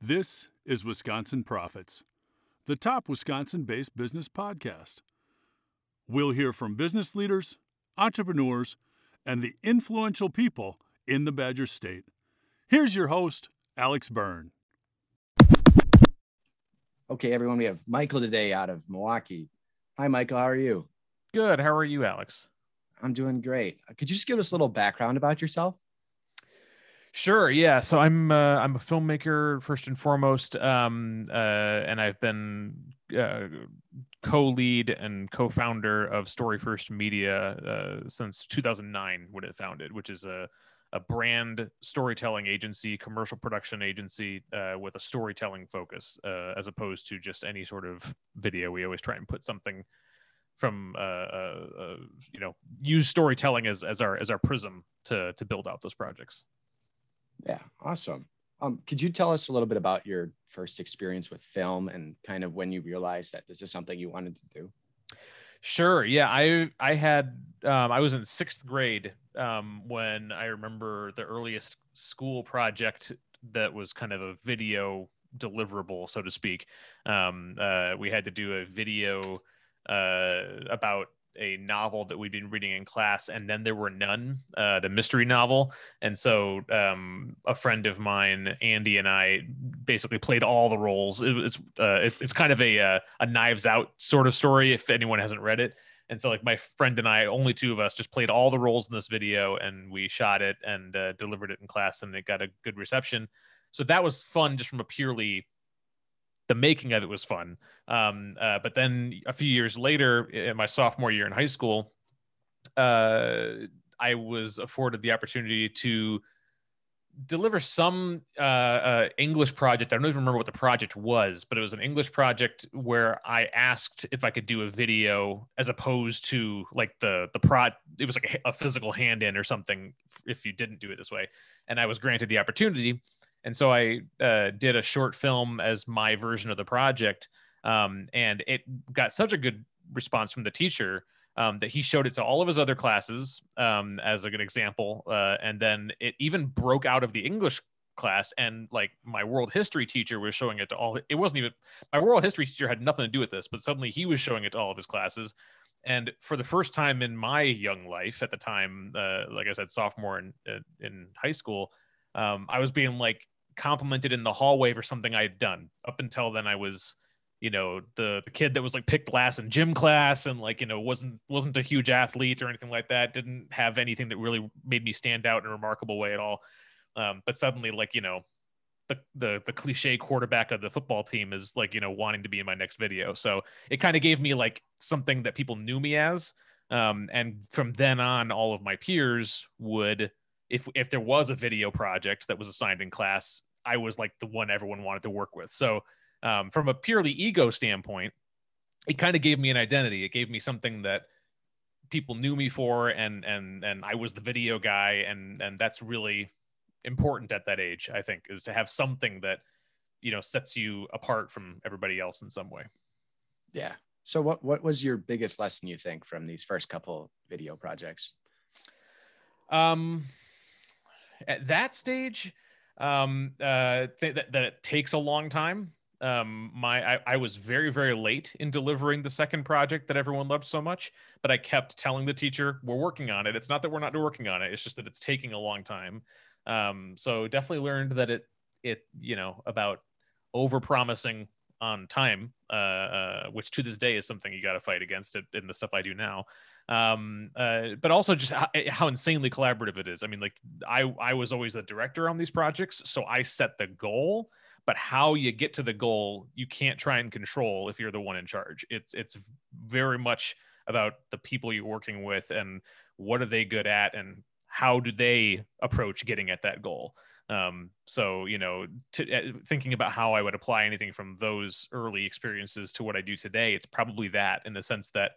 This is Wisconsin Profits, the top Wisconsin based business podcast. We'll hear from business leaders, entrepreneurs, and the influential people in the Badger State. Here's your host, Alex Byrne. Okay, everyone, we have Michael today out of Milwaukee. Hi, Michael. How are you? Good. How are you, Alex? I'm doing great. Could you just give us a little background about yourself? Sure. Yeah. So I'm uh, I'm a filmmaker first and foremost, um, uh, and I've been uh, co-lead and co-founder of Story First Media uh, since 2009 when it founded, which is a a brand storytelling agency, commercial production agency uh, with a storytelling focus, uh, as opposed to just any sort of video. We always try and put something from you know use storytelling as as our as our prism to to build out those projects. Yeah, awesome. Um, could you tell us a little bit about your first experience with film and kind of when you realized that this is something you wanted to do? Sure. Yeah, I I had um, I was in sixth grade um, when I remember the earliest school project that was kind of a video deliverable, so to speak. Um, uh, we had to do a video uh, about a novel that we'd been reading in class, and then there were none, uh, the mystery novel. And so um, a friend of mine, Andy, and I basically played all the roles. It was uh, it's, it's kind of a uh, a Knives Out sort of story if anyone hasn't read it. And so like my friend and I, only two of us, just played all the roles in this video, and we shot it and uh, delivered it in class, and it got a good reception. So that was fun, just from a purely the making of it was fun. Um, uh, but then a few years later, in my sophomore year in high school, uh, I was afforded the opportunity to deliver some uh, uh, English project. I don't even remember what the project was, but it was an English project where I asked if I could do a video as opposed to like the the pro. It was like a, a physical hand in or something if you didn't do it this way, and I was granted the opportunity and so I uh, did a short film as my version of the project, um, and it got such a good response from the teacher um, that he showed it to all of his other classes um, as a good example, uh, and then it even broke out of the English class and like my world history teacher was showing it to all it wasn't even my world history teacher had nothing to do with this but suddenly he was showing it to all of his classes. And for the first time in my young life at the time uh, like i said sophomore in, in high school um, I was being like complimented in the hallway for something I had done. Up until then, I was, you know, the, the kid that was like picked last in gym class and like, you know, wasn't wasn't a huge athlete or anything like that. Didn't have anything that really made me stand out in a remarkable way at all. Um, but suddenly, like, you know, the, the the cliche quarterback of the football team is like, you know, wanting to be in my next video. So it kind of gave me like something that people knew me as. Um, and from then on, all of my peers would if if there was a video project that was assigned in class, I was like the one everyone wanted to work with. So um, from a purely ego standpoint, it kind of gave me an identity. It gave me something that people knew me for, and and and I was the video guy, and and that's really important at that age. I think is to have something that you know sets you apart from everybody else in some way. Yeah. So what what was your biggest lesson you think from these first couple video projects? Um, at that stage, um, uh, th- that, that it takes a long time. Um, my I, I was very very late in delivering the second project that everyone loved so much, but I kept telling the teacher we're working on it. It's not that we're not working on it; it's just that it's taking a long time. Um, so definitely learned that it it you know about over promising on time, uh, uh, which to this day is something you got to fight against it in the stuff I do now um uh, but also just how, eh, how, insanely collaborative it is. I mean like i i was always the director on these projects so i set the goal but how you get to the goal you can't try and control if you're the one in charge. It's it's very much about the people you're working with and what are they good at and how do they approach getting at that goal. Um, so you know to, uh, thinking about how i would apply anything from those early experiences to what i do today it's probably that in the sense that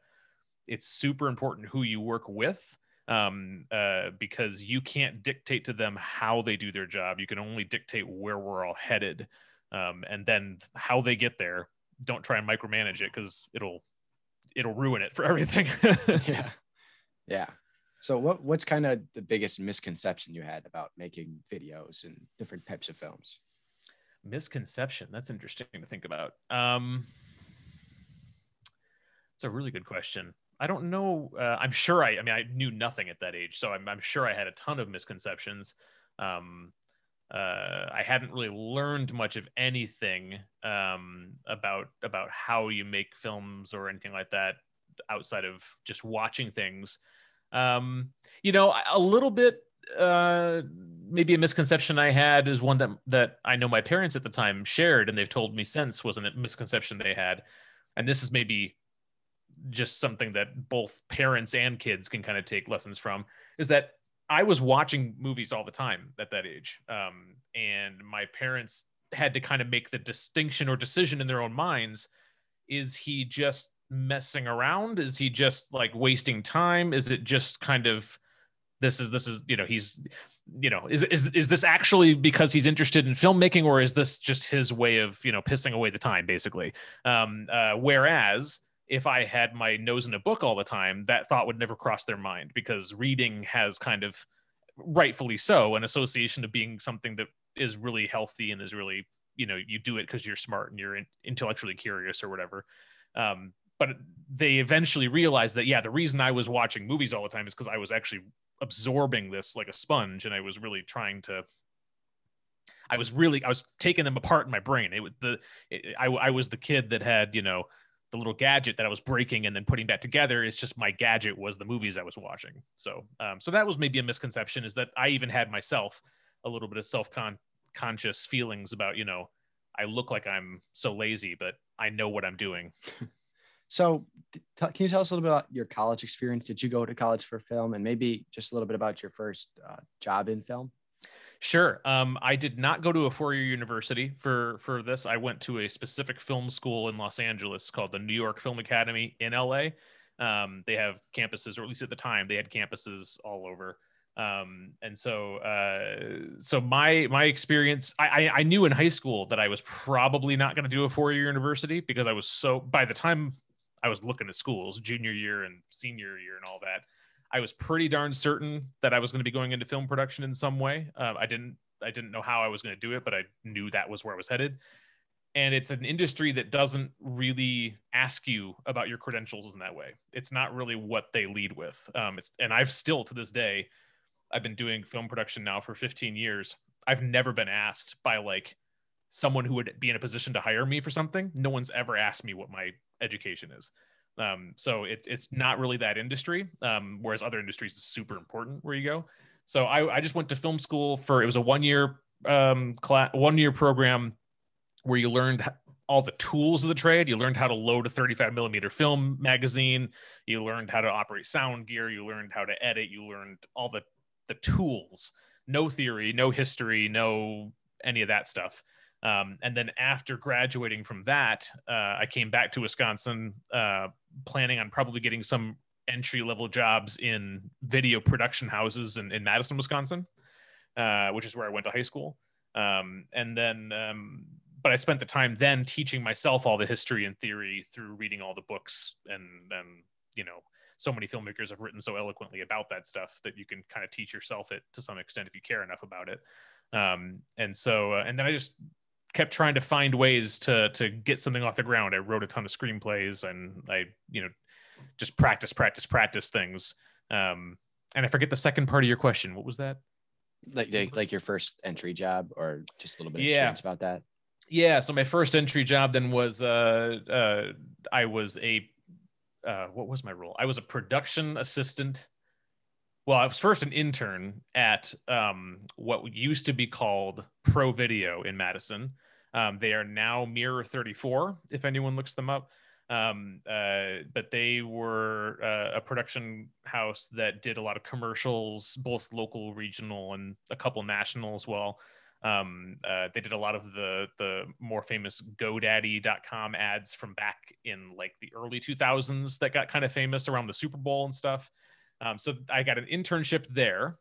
it's super important who you work with um, uh, because you can't dictate to them how they do their job. You can only dictate where we're all headed, um, and then how they get there. Don't try and micromanage it because it'll it'll ruin it for everything. yeah, yeah. So what what's kind of the biggest misconception you had about making videos and different types of films? Misconception. That's interesting to think about. Um, it's a really good question. I don't know. Uh, I'm sure I. I mean, I knew nothing at that age, so I'm, I'm sure I had a ton of misconceptions. Um, uh, I hadn't really learned much of anything um, about about how you make films or anything like that outside of just watching things. Um, you know, a little bit. Uh, maybe a misconception I had is one that that I know my parents at the time shared, and they've told me since wasn't a misconception they had. And this is maybe just something that both parents and kids can kind of take lessons from. Is that I was watching movies all the time at that age, um, and my parents had to kind of make the distinction or decision in their own minds: is he just messing around? Is he just like wasting time? Is it just kind of this is this is you know he's you know is is is this actually because he's interested in filmmaking or is this just his way of you know pissing away the time basically? Um, uh, whereas if I had my nose in a book all the time, that thought would never cross their mind because reading has kind of rightfully so an association of being something that is really healthy and is really you know you do it because you're smart and you're intellectually curious or whatever. Um, but they eventually realized that yeah the reason i was watching movies all the time is because i was actually absorbing this like a sponge and i was really trying to i was really i was taking them apart in my brain. It was the it, I, I was the kid that had you know the little gadget that I was breaking and then putting back together. It's just my gadget was the movies I was watching. So, um, so that was maybe a misconception is that I even had myself a little bit of self conscious feelings about, you know, I look like I'm so lazy, but I know what I'm doing. so, t- can you tell us a little bit about your college experience? Did you go to college for film, and maybe just a little bit about your first uh, job in film? Sure. Um, I did not go to a four-year university for for this. I went to a specific film school in Los Angeles called the New York Film Academy in LA. Um, they have campuses, or at least at the time, they had campuses all over. Um, and so, uh, so my my experience, I, I I knew in high school that I was probably not going to do a four-year university because I was so. By the time I was looking at schools, junior year and senior year and all that, I was pretty darn certain that I was going to be going into film production in some way. Uh, I didn't I didn't know how I was going to do it, but I knew that was where I was headed. And it's an industry that doesn't really ask you about your credentials in that way. It's not really what they lead with. Um, it's and I've still to this day, I've been doing film production now for 15 years. I've never been asked by like someone who would be in a position to hire me for something. No one's ever asked me what my education is. Um, so it's it's not really that industry, um, whereas other industries is super important where you go. So I, I just went to film school for it was a one year um, class, one year program where you learned all the tools of the trade. You learned how to load a 35 millimeter film magazine. You learned how to operate sound gear. You learned how to edit. You learned all the the tools. No theory, no history, no any of that stuff. Um, and then after graduating from that, uh, I came back to Wisconsin, uh, planning on probably getting some entry level jobs in video production houses in, in Madison, Wisconsin, uh, which is where I went to high school. Um, and then, um, but I spent the time then teaching myself all the history and theory through reading all the books and, and you know, so many filmmakers have written so eloquently about that stuff that you can kind of teach yourself it to some extent if you care enough about it. Um, and so, uh, and then I just kept trying to find ways to to get something off the ground. I wrote a ton of screenplays and I, you know, just practice, practice, practice things. Um, and I forget the second part of your question. What was that? Like, like, like your first entry job, or just a little bit of experience about that. Yeah. So my first entry job then was uh, uh, I was a uh, what was my role? I was a production assistant. Well, I was first an intern at um, what used to be called Pro Video in Madison. Um, they are now Mirror 34, if anyone looks them up. Um, uh, but they were uh, a production house that did a lot of commercials, both local, regional, and a couple national as well. Um, uh, they did a lot of the the more famous GoDaddy.com ads from back in like the early 2000s that got kind of famous around the Super Bowl and stuff. Um, so I got an internship there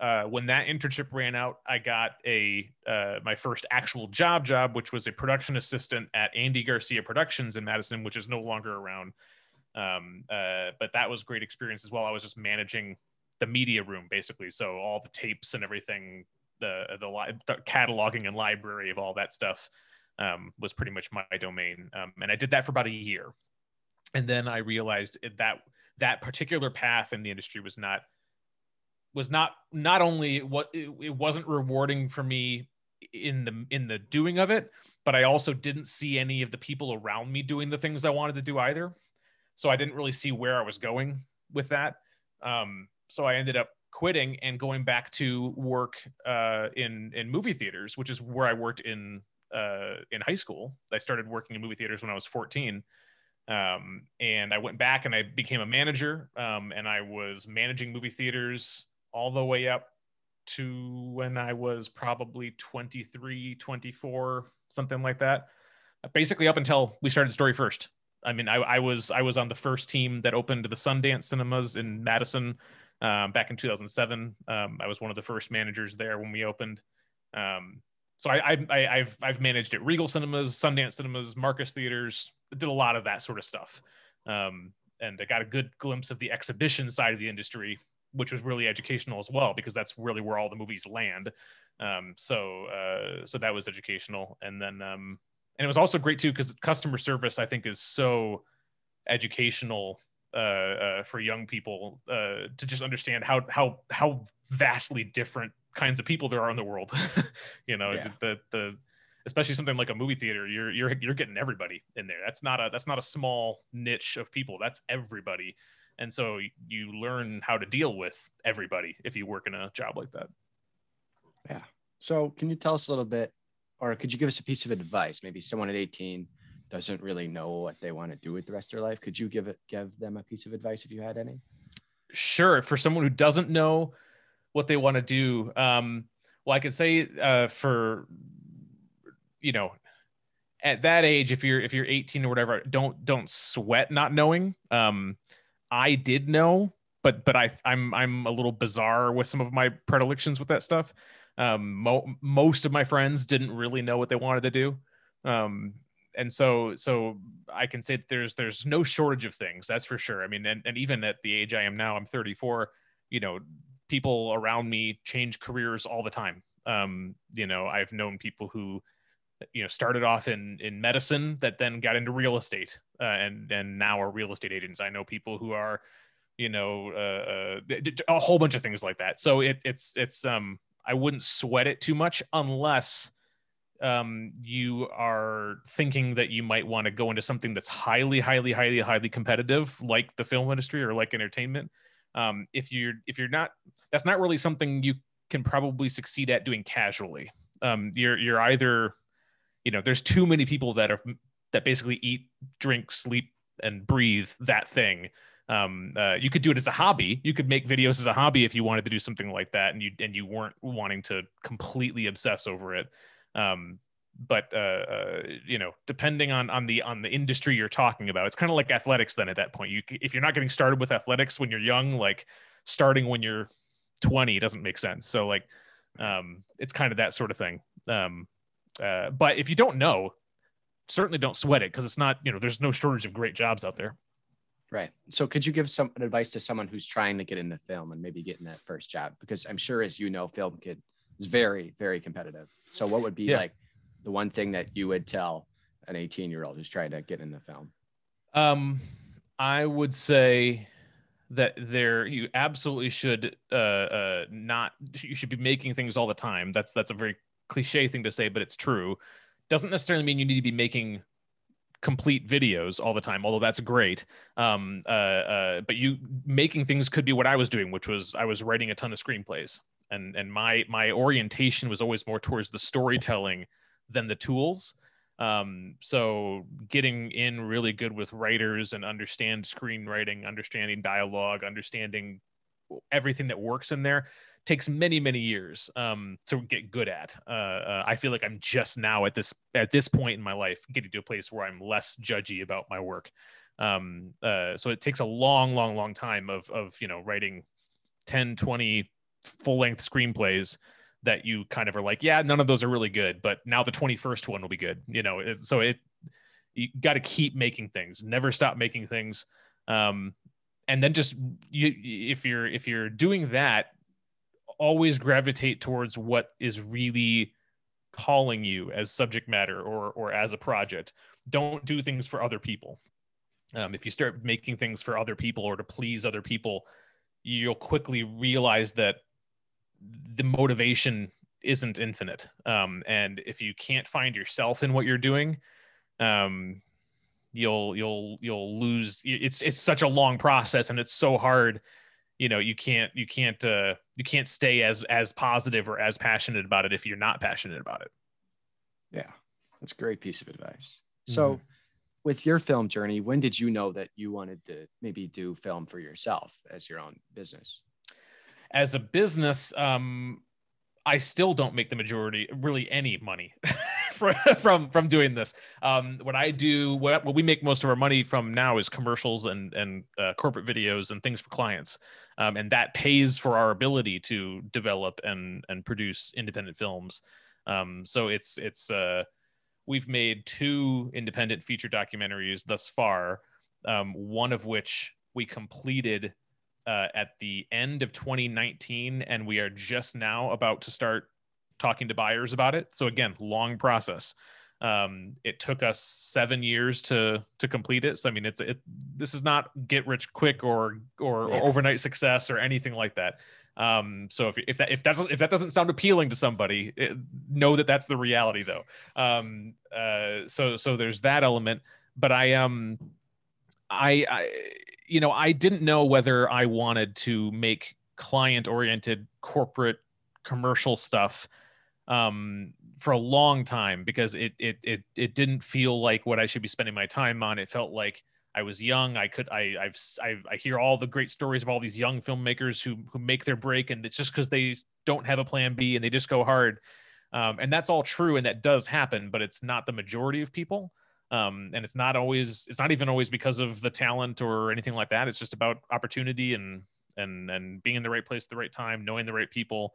uh, when that internship ran out, I got a uh, my first actual job job, which was a production assistant at Andy Garcia Productions in Madison, which is no longer around. Um, uh, but that was great experience as well. I was just managing the media room basically, so all the tapes and everything the the, li- the cataloging and library of all that stuff um, was pretty much my domain. Um, and I did that for about a year, and then I realized that that particular path in the industry was not was not not only what it, it wasn't rewarding for me in the in the doing of it but i also didn't see any of the people around me doing the things i wanted to do either. So i didn't really see where i was going with that. Um, so i ended up quitting and going back to work uh, in in movie theaters which is where i worked in uh, in high school. I started working in movie theaters when i was 14 um, and i went back and i became a manager um, and i was managing movie theaters all the way up to when I was probably 23, 24, something like that. Basically, up until we started Story First. I mean, I, I was I was on the first team that opened the Sundance Cinemas in Madison um, back in 2007. Um, I was one of the first managers there when we opened. Um, so I, I, have I've managed at Regal Cinemas, Sundance Cinemas, Marcus Theaters. Did a lot of that sort of stuff, um, and I got a good glimpse of the exhibition side of the industry which was really educational as well because that's really where all the movies land. Um, so uh, so that was educational, and then um, and it was also great too because customer service I think is so educational uh, uh, for young people uh, to just understand how how how vastly different kinds of people there are in the world. you know yeah. the the especially something like a movie theater you're you're you're getting everybody in there. That's not a that's not a small niche of people. That's everybody. And so you learn how to deal with everybody if you work in a job like that. Yeah. So can you tell us a little bit or could you give us a piece of advice? Maybe someone at 18 doesn't really know what they want to do with the rest of their life. Could you give it give them a piece of advice if you had any? Sure. For someone who doesn't know what they want to do um, well i could say uh, for you know at that age if you're if you're 18 or whatever don't don't sweat not knowing um I did know, but but I I'm I'm a little bizarre with some of my predilections with that stuff. Um, mo- most of my friends didn't really know what they wanted to do. Um, and so so I can say there's there's no shortage of things that's for sure. I mean, and, and even at the age I am now, I'm 34. You know, people around me change careers all the time. Um, you know, I've known people who you know started off in in medicine that then got into real estate uh, and and now are real estate agents i know people who are you know uh, uh, a whole bunch of things like that so it, it's it's um i wouldn't sweat it too much unless um you are thinking that you might want to go into something that's highly highly highly highly competitive like the film industry or like entertainment um if you're if you're not that's not really something you can probably succeed at doing casually. Um you're you're either you know there's too many people that are that basically eat drink sleep and breathe that thing. Um, uh, you could do it as a hobby. You could make videos as a hobby if you wanted to do something like that and you and you weren't wanting to completely obsess over it. Um, but uh, uh, you know depending on on the on the industry you're talking about it's kind of like athletics then at that point you if you're not getting started with athletics when you're young like starting when you're 20 doesn't make sense so like um, it's kind of that sort of thing um, uh, but if you don't know, certainly don't sweat it because it's not, you know, there's no shortage of great jobs out there. Right. So could you give some advice to someone who's trying to get into film and maybe getting that first job? Because I'm sure, as you know, film kid is very, very competitive. So what would be yeah. like the one thing that you would tell an 18 year old who's trying to get in the film? Um, I would say that there you absolutely should uh, uh not you should be making things all the time that's that's a very cliche thing to say, but it's true. Doesn't necessarily mean you need to be making complete videos all the time, although that's great. Um, uh, uh, but you making things could be what I was doing, which was I was writing a ton of screenplays, and and my my orientation was always more towards the storytelling than the tools. Um, so getting in really good with writers and understand screenwriting, understanding dialogue, understanding everything that works in there takes many many years um, to get good at. Uh, uh, I feel like I'm just now at this at this point in my life getting to a place where I'm less judgy about my work. Um, uh, so it takes a long, long, long time of of you know writing 10, 20 full length screenplays that you kind of are like, yeah, none of those are really good, but now the 21st one will be good. You know, it, so it you got to keep making things, never stop making things. Um, and then just you if you're if you're doing that always gravitate towards what is really calling you as subject matter or or as a project don't do things for other people um, if you start making things for other people or to please other people you'll quickly realize that the motivation isn't infinite. Um, and if you can't find yourself in what you're doing um, you'll you'll you'll lose it's it's such a long process and it's so hard. You know you can't you can't uh you can't stay as as positive or as passionate about it if you're not passionate about it. Yeah that's a great piece of advice. So mm-hmm. with your film journey when did you know that you wanted to maybe do film for yourself as your own business as a business um i still don't make the majority really any money from from doing this. Um, what I do, what, what we make most of our money from now is commercials and and uh, corporate videos and things for clients, um, and that pays for our ability to develop and and produce independent films. Um, so it's it's uh, we've made two independent feature documentaries thus far, um, one of which we completed uh, at the end of 2019, and we are just now about to start talking to buyers about it. So again, long process. Um, it took us seven years to to complete it. So I mean, it's it. This is not get rich quick or or, yeah. or overnight success or anything like that. Um, so if if that if that's if that doesn't sound appealing to somebody, it, know that that's the reality though. Um, uh, so so there's that element. But I um I, I you know I didn't know whether I wanted to make client oriented corporate commercial stuff um, for a long time because it, it it it didn't feel like what I should be spending my time on. It felt like I was young. I could I I've, I've I hear all the great stories of all these young filmmakers who who make their break, and it's just because they don't have a plan B and they just go hard. Um, and that's all true, and that does happen, but it's not the majority of people. Um, and it's not always it's not even always because of the talent or anything like that. It's just about opportunity and and and being in the right place at the right time, knowing the right people.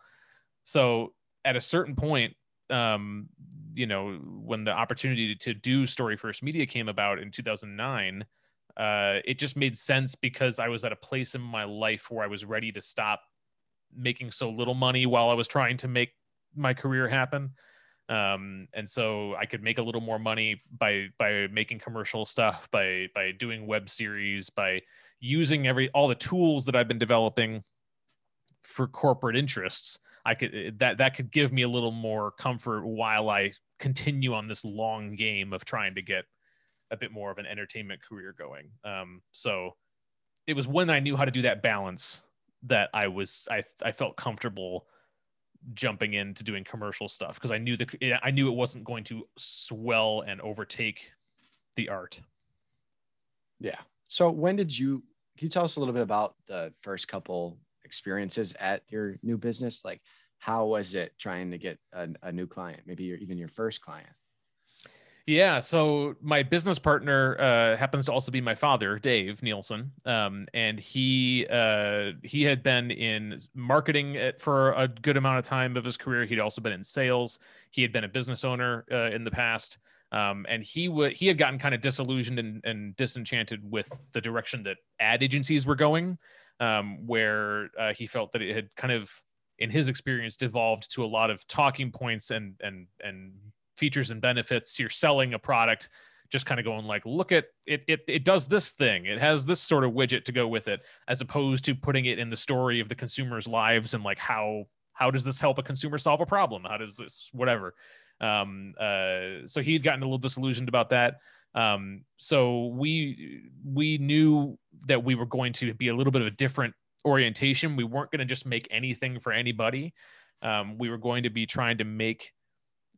So at a certain point, um, you know, when the opportunity to do Story First Media came about in 2009, uh, it just made sense because I was at a place in my life where I was ready to stop making so little money while I was trying to make my career happen. Um, and so I could make a little more money by by making commercial stuff, by by doing web series, by using every all the tools that I've been developing for corporate interests I could eh, that that could give me a little more comfort while I continue on this long game of trying to get a bit more of an entertainment career going. Um, so it was when I knew how to do that balance that I was I I felt comfortable jumping into doing commercial stuff because I knew the I knew it wasn't going to swell and overtake the art. Yeah. So when did you can you tell us a little bit about the first couple experiences at your new business like how was it trying to get a, a new client maybe even your first client yeah. So my business partner uh, happens to also be my father, Dave Nielsen, um, and he uh, he had been in marketing for a good amount of time of his career. He'd also been in sales. He had been a business owner uh, in the past, um, and he would he had gotten kind of disillusioned and, and disenchanted with the direction that ad agencies were going um, where uh, he felt that it had kind of, in his experience, devolved to a lot of talking points and and and features and benefits. You're selling a product, just kind of going like, look at it, it, it does this thing. It has this sort of widget to go with it, as opposed to putting it in the story of the consumer's lives and like how how does this help a consumer solve a problem? How does this whatever? Um, uh, so he'd gotten a little disillusioned about that. Um, so we we knew that we were going to be a little bit of a different orientation. We weren't going to just make anything for anybody. Um, we were going to be trying to make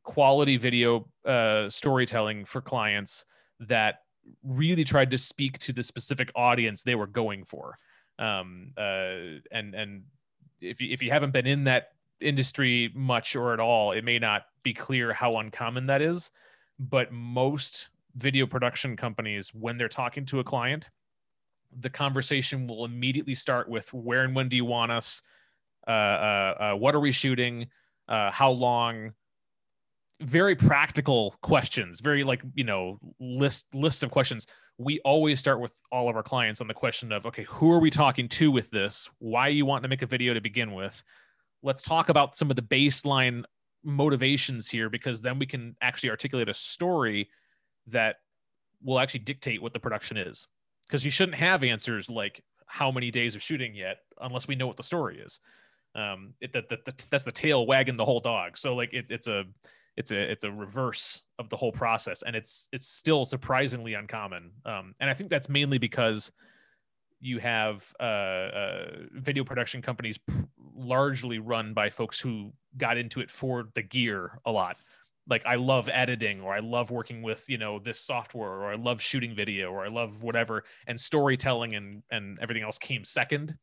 quality video uh, storytelling for clients that really tried to speak to the specific audience they were going for. Um, uh, and and if you, if you haven't been in that industry much or at all, it may not be clear how uncommon that is. But most video production companies, when they're talking to a client, the conversation will immediately start with where and when do you want us? Uh, uh, uh, what are we shooting? Uh, how long? Very practical questions, very like, you know, list lists of questions. We always start with all of our clients on the question of, okay, who are we talking to with this? Why you want to make a video to begin with? let's talk about some of the baseline motivations here because then we can actually articulate a story that will actually dictate what the production is because you shouldn't have answers like how many days of shooting yet unless we know what the story is um it, that, that, that that's the tail wagging the whole dog so like it, it's a it's a it's a reverse of the whole process. And it's it's still surprisingly uncommon. Um and i think that's mainly because you have uh, uh, video production companies pr- largely run by folks who got into it for the gear a lot. Like i love editing or i love working with you know this software or i love shooting video or i love whatever. And storytelling and and everything else came second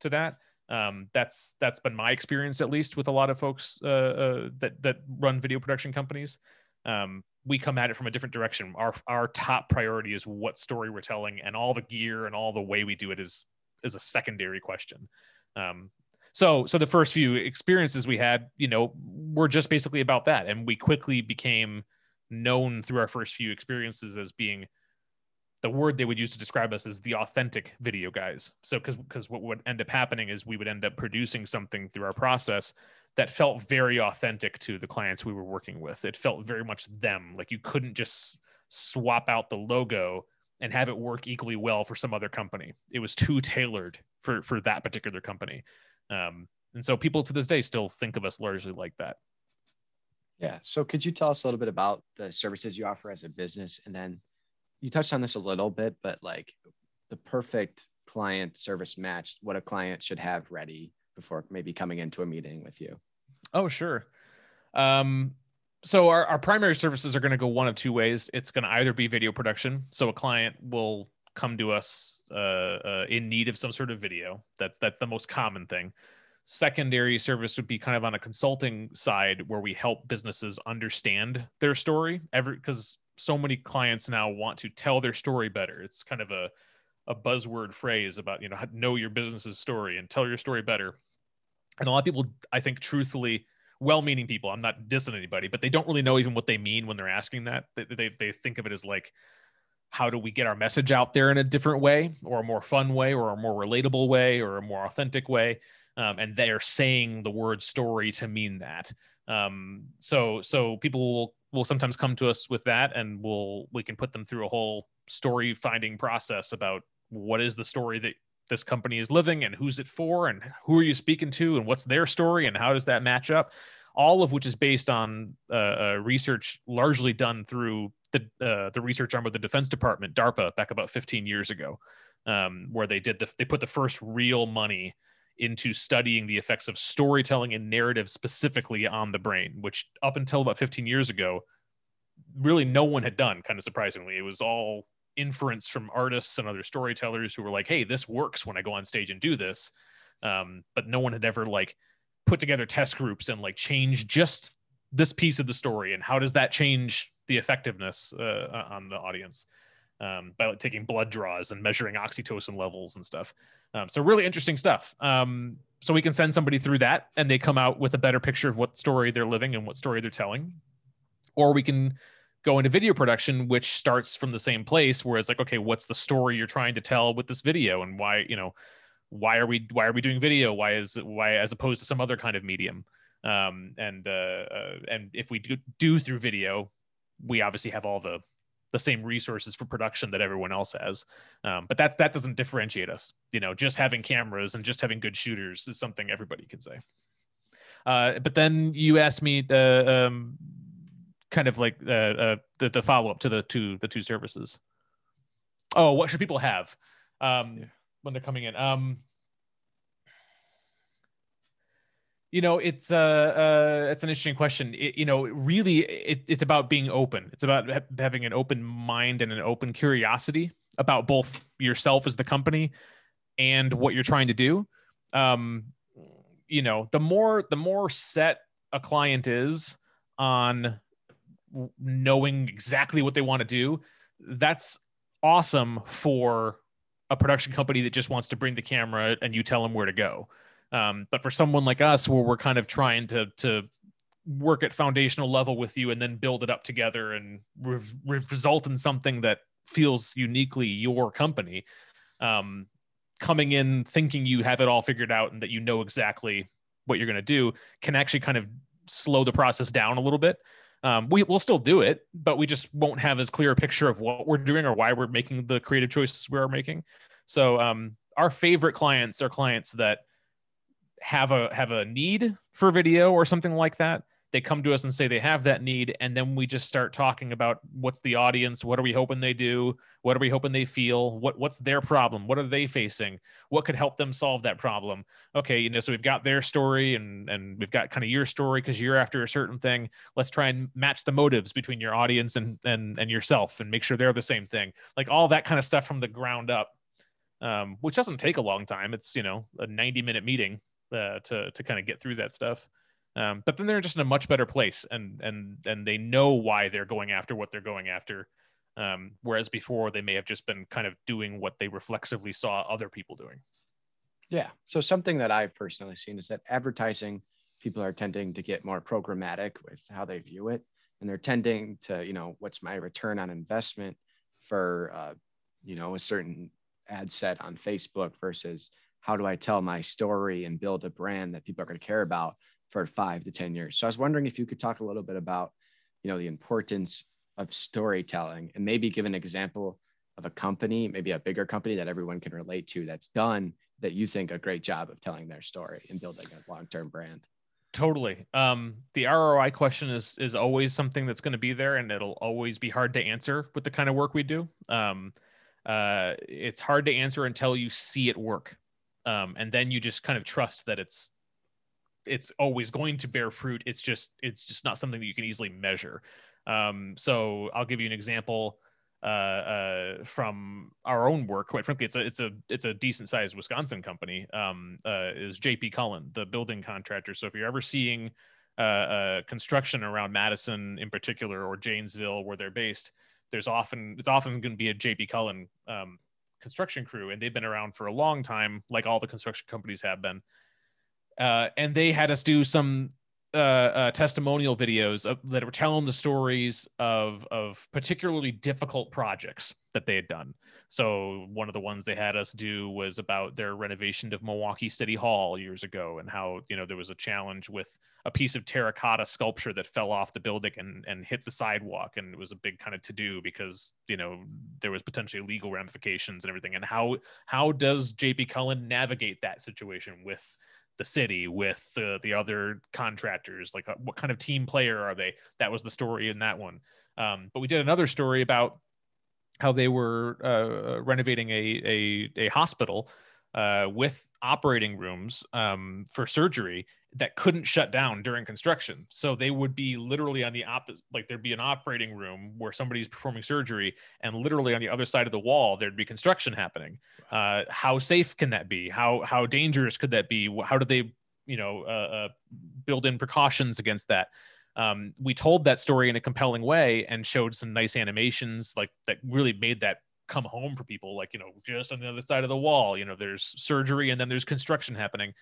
to that um, that's that's been my experience at least with a lot of folks uh, uh, that that run video production companies um, we come at it from a different direction. Our our top priority is what story we're telling, and all the gear and all the way we do it is is a secondary question. Um, so so the first few experiences we had, you know, were just basically about that, and we quickly became known through our first few experiences as being the word they would use to describe us is the authentic video guys. So because because what would end up happening is we would end up producing something through our process that felt very authentic to the clients we were working with. It felt very much them. Like you couldn't just swap out the logo and have it work equally well for some other company. It was too tailored for for that particular company. Um, and so people to this day still think of us largely like that. Yeah. So could you tell us a little bit about the services you offer as a business? And then you touched on this a little bit, but like the perfect client service match, what a client should have ready before maybe coming into a meeting with you. Oh, sure. Um, so our, our primary services are going to go one of two ways. It's going to either be video production. So a client will come to us uh, uh, in need of some sort of video. That's that's the most common thing. Secondary service would be kind of on a consulting side where we help businesses understand their story. Every because so many clients now want to tell their story better. It's kind of a a buzzword phrase about you know know your business's story and tell your story better. And a lot of people i think truthfully well-meaning people i'm not dissing anybody but they don't really know even what they mean when they're asking that. They, they, they think of it as like how do we get our message out there in a different way or a more fun way or a more relatable way or a more authentic way? Um, and they're saying the word story to mean that. Um, so so people will will sometimes come to us with that and we'll we can put them through a whole story finding process about what is the story that this company is living and who's it for and who are you speaking to and what's their story and how does that match up? All of which is based on uh, uh, research largely done through the uh, the research arm of the defense department darpa back about 15 years ago um, where they did the, they put the first real money into studying the effects of storytelling and narrative specifically on the brain which up until about 15 years ago really no one had done kind of surprisingly. It was all inference from artists and other storytellers who were like, "Hey, this works when I go on stage and do this," um, but no one had ever like put together test groups and like change just this piece of the story and how does that change the effectiveness uh, on the audience um, by like, taking blood draws and measuring oxytocin levels and stuff. Um, so really interesting stuff. Um, so we can send somebody through that and they come out with a better picture of what story they're living and what story they're telling, or we can go into video production which starts from the same place where it's like okay what's the story you're trying to tell with this video and why you know why are we why are we doing video why is why as opposed to some other kind of medium um, and uh, uh, and if we do, do through video we obviously have all the the same resources for production that everyone else has um, but that that doesn't differentiate us you know just having cameras and just having good shooters is something everybody can say uh, but then you asked me the um, kind of like uh, uh, the, the follow up to the two the two services. Oh, what should people have um, yeah. when they're coming in? Um, you know, it's uh, uh, it's an interesting question. It, you know, really, it, it's about being open. It's about ha- having an open mind and an open curiosity about both yourself as the company and what you're trying to do. Um, you know, the more the more set a client is on knowing exactly what they want to do, that's awesome for a production company that just wants to bring the camera and you tell them where to go. Um, but for someone like us, where we're kind of trying to to work at foundational level with you and then build it up together and re- result in something that feels uniquely your company, um, coming in thinking you have it all figured out and that you know exactly what you're going to do can actually kind of slow the process down a little bit. Um, we will still do it but we just won't have as clear a picture of what we're doing or why we're making the creative choices we are making. So um, our favorite clients are clients that have a have a need for video or something like that they come to us and say they have that need and then we just start talking about what's the audience what are we hoping they do what are we hoping they feel what what's their problem what are they facing what could help them solve that problem. Okay you know so we've got their story and and we've got kind of your story because you're after a certain thing. Let's try and match the motives between your audience and and and yourself and make sure they're the same thing. Like all that kind of stuff from the ground up um, which doesn't take a long time. It's you know a 90 minute meeting uh, to to kind of get through that stuff um, but then they're just in a much better place, and and and they know why they're going after what they're going after. Um, whereas before they may have just been kind of doing what they reflexively saw other people doing. Yeah. So something that I've personally seen is that advertising people are tending to get more programmatic with how they view it, and they're tending to you know what's my return on investment for uh, you know a certain ad set on Facebook versus how do I tell my story and build a brand that people are going to care about for five to 10 years. So I was wondering if you could talk a little bit about, you know, the importance of storytelling and maybe give an example of a company, maybe a bigger company that everyone can relate to that's done that you think a great job of telling their story and building a long-term brand. Totally. Um, the ROI question is is always something that's going to be there, and it'll always be hard to answer with the kind of work we do. Um, uh, it's hard to answer until you see it work, um, and then you just kind of trust that it's it's always going to bear fruit. It's just it's just not something that you can easily measure. Um, so I'll give you an example uh, uh, from our own work. Quite frankly, it's a it's a it's a decent sized Wisconsin company. Um, uh, is JP Cullen, the building contractor. So if you're ever seeing uh, uh, construction around Madison in particular or Janesville where they're based, there's often it's often going to be a JP Cullen um, construction crew, and they've been around for a long time, like all the construction companies have been. Uh, and they had us do some uh, uh, testimonial videos of, that were telling the stories of of particularly difficult projects that they had done. So one of the ones they had us do was about their renovation of Milwaukee City Hall years ago, and how you know there was a challenge with a piece of terracotta sculpture that fell off the building and and hit the sidewalk, and it was a big kind of to do because you know there was potentially legal ramifications and everything. And how how does JP Cullen navigate that situation with the city with the the other contractors like uh, what kind of team player are they? That was the story in that one. Um, but we did another story about how they were uh, renovating a, a, a hospital uh, with operating rooms um, for surgery that couldn't shut down during construction. So they would be literally on the opposite, like there'd be an operating room where somebody's performing surgery, and literally on the other side of the wall there'd be construction happening. Uh, how safe can that be? How how dangerous could that be? How do they, you know, uh, uh, build in precautions against that? Um, we told that story in a compelling way and showed some nice animations, like that really made that come home for people like you know just on the other side of the wall you know there's surgery and then there's construction happening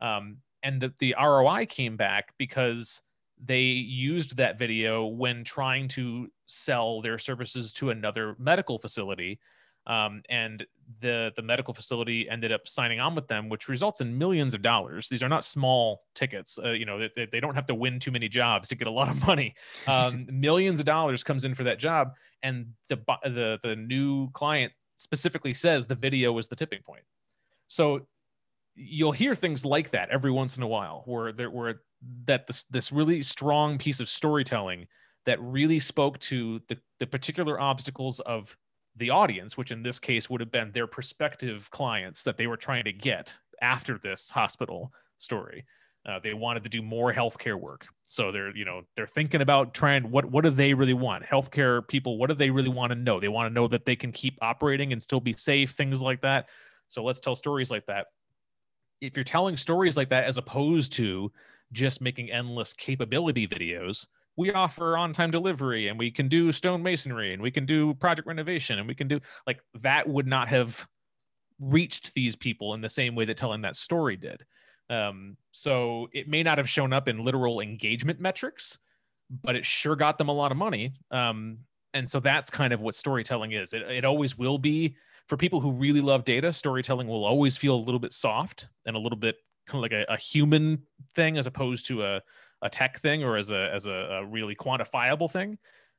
um, and the, the roi came back because they used that video when trying to sell their services to another medical facility um, and the the medical facility ended up signing on with them, which results in millions of dollars. These are not small tickets. Uh, you know, they, they don't have to win too many jobs to get a lot of money. Um, millions of dollars comes in for that job, and the the the new client specifically says the video was the tipping point. So you'll hear things like that every once in a while, where there were that this this really strong piece of storytelling that really spoke to the, the particular obstacles of the audience, which in this case would have been their prospective clients that they were trying to get after this hospital story. Uh, they wanted to do more healthcare work, so they're you know they're thinking about trying what what do they really want? Healthcare people, what do they really want to know? They want to know that they can keep operating and still be safe, things like that. So let's tell stories like that. If you're telling stories like that, as opposed to just making endless capability videos, we offer on-time delivery and we can do stonemasonry and we can do project renovation and we can do like that would not have reached these people in the same way that telling that story did. Um, so it may not have shown up in literal engagement metrics but it sure got them a lot of money. Um, and so that's kind of what storytelling is. It, it always will be for people who really love data storytelling will always feel a little bit soft and a little bit kind of like a, a human thing as opposed to a, a tech thing or as a as a, a really quantifiable thing.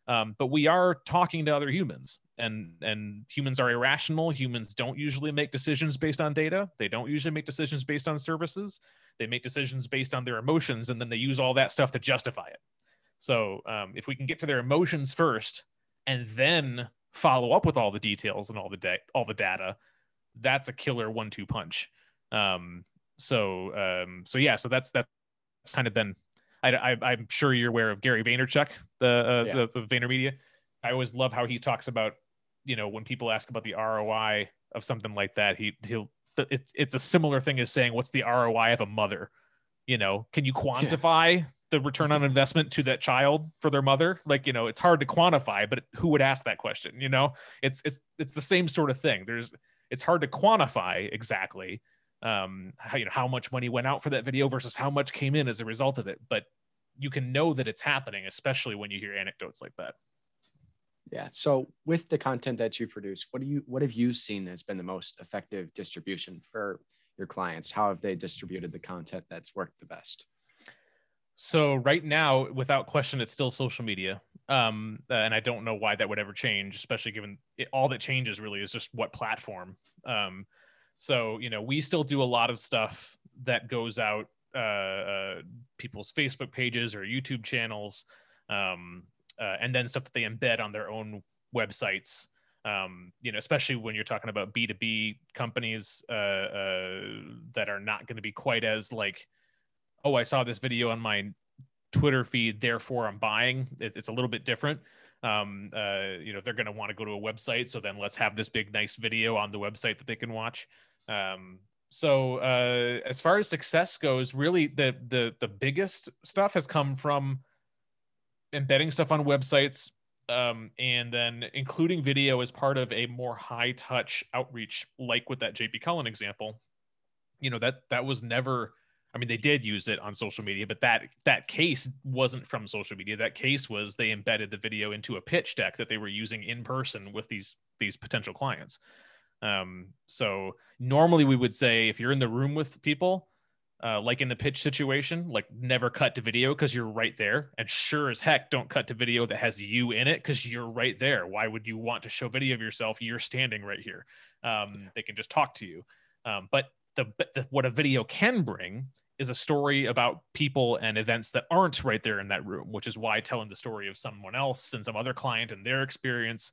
Um, but we are talking to other humans and and humans are irrational. Humans don't usually make decisions based on data. They don't usually make decisions based on services. They make decisions based on their emotions and then they use all that stuff to justify it. So um, if we can get to their emotions first and then follow up with all the details and all the da- all the data that's a killer one-two punch um, so um, so yeah so that's that's kind of been I, am sure you're aware of Gary Vaynerchuk, the, uh, yeah. the, the VaynerMedia. I always love how he talks about, you know, when people ask about the ROI of something like that, he he'll it's it's a similar thing as saying, "What's the ROI of a mother?" You know, can you quantify yeah. The return on investment to that child for their mother? Like, you know, it's hard to quantify, but who would ask that question? You know, it's it's it's the same sort of thing. There's it's hard to quantify exactly um, how you know how much money went out for that video versus how much came in as a result of it. But you can know that it's happening, especially when you hear anecdotes like that. Yeah. So with the content that you produce, what do you what have you seen that's been the most effective distribution for your clients? How have they distributed the content that's worked the best? So right now, without question, it's still social media, um, and I don't know why that would ever change, especially given it, all that changes really is just what platform. Um, so, you know, we still do a lot of stuff that goes out uh, uh, people's Facebook pages or YouTube channels, um, uh, and then stuff that they embed on their own websites. Um, you know, especially when you're talking about B2B companies uh, uh, that are not going to be quite as like, oh, I saw this video on my Twitter feed, therefore I'm buying. It, it's a little bit different. Um, uh, you know, they're going to want to go to a website, so then let's have this big, nice video on the website that they can watch. Um, so uh, as far as success goes, really the the the biggest stuff has come from embedding stuff on websites um, and then including video as part of a more high touch outreach, like with that JP Cullen example. You know that that was never. I mean, they did use it on social media, but that that case wasn't from social media. That case was they embedded the video into a pitch deck that they were using in person with these these potential clients. Um, so normally we would say if you're in the room with people, uh, like in the pitch situation, like never cut to video because you're right there. And sure as heck, don't cut to video that has you in it because you're right there. Why would you want to show video of yourself? You're standing right here. Um, they can just talk to you. Um, but the, the what a video can bring is a story about people and events that aren't right there in that room, which is why telling the story of someone else and some other client and their experience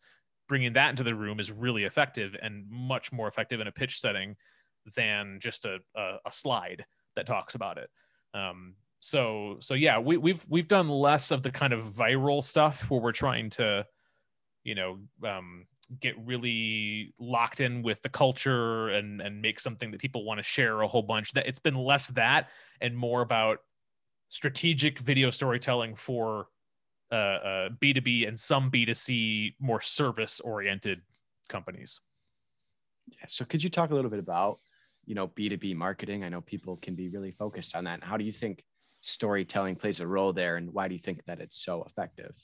bringing that into the room is really effective and much more effective in a pitch setting than just a, a, a slide that talks about it. Um, so so yeah, we, we've we've done less of the kind of viral stuff where we're trying to, you know, um, get really locked in with the culture and and make something that people want to share a whole bunch. That it's been less that and more about strategic video storytelling for uh, uh, B2B and some B2C more service oriented companies. Yeah. So could you talk a little bit about, you know, B2B marketing? I know people can be really focused on that. How do you think storytelling plays a role there and why do you think that it's so effective?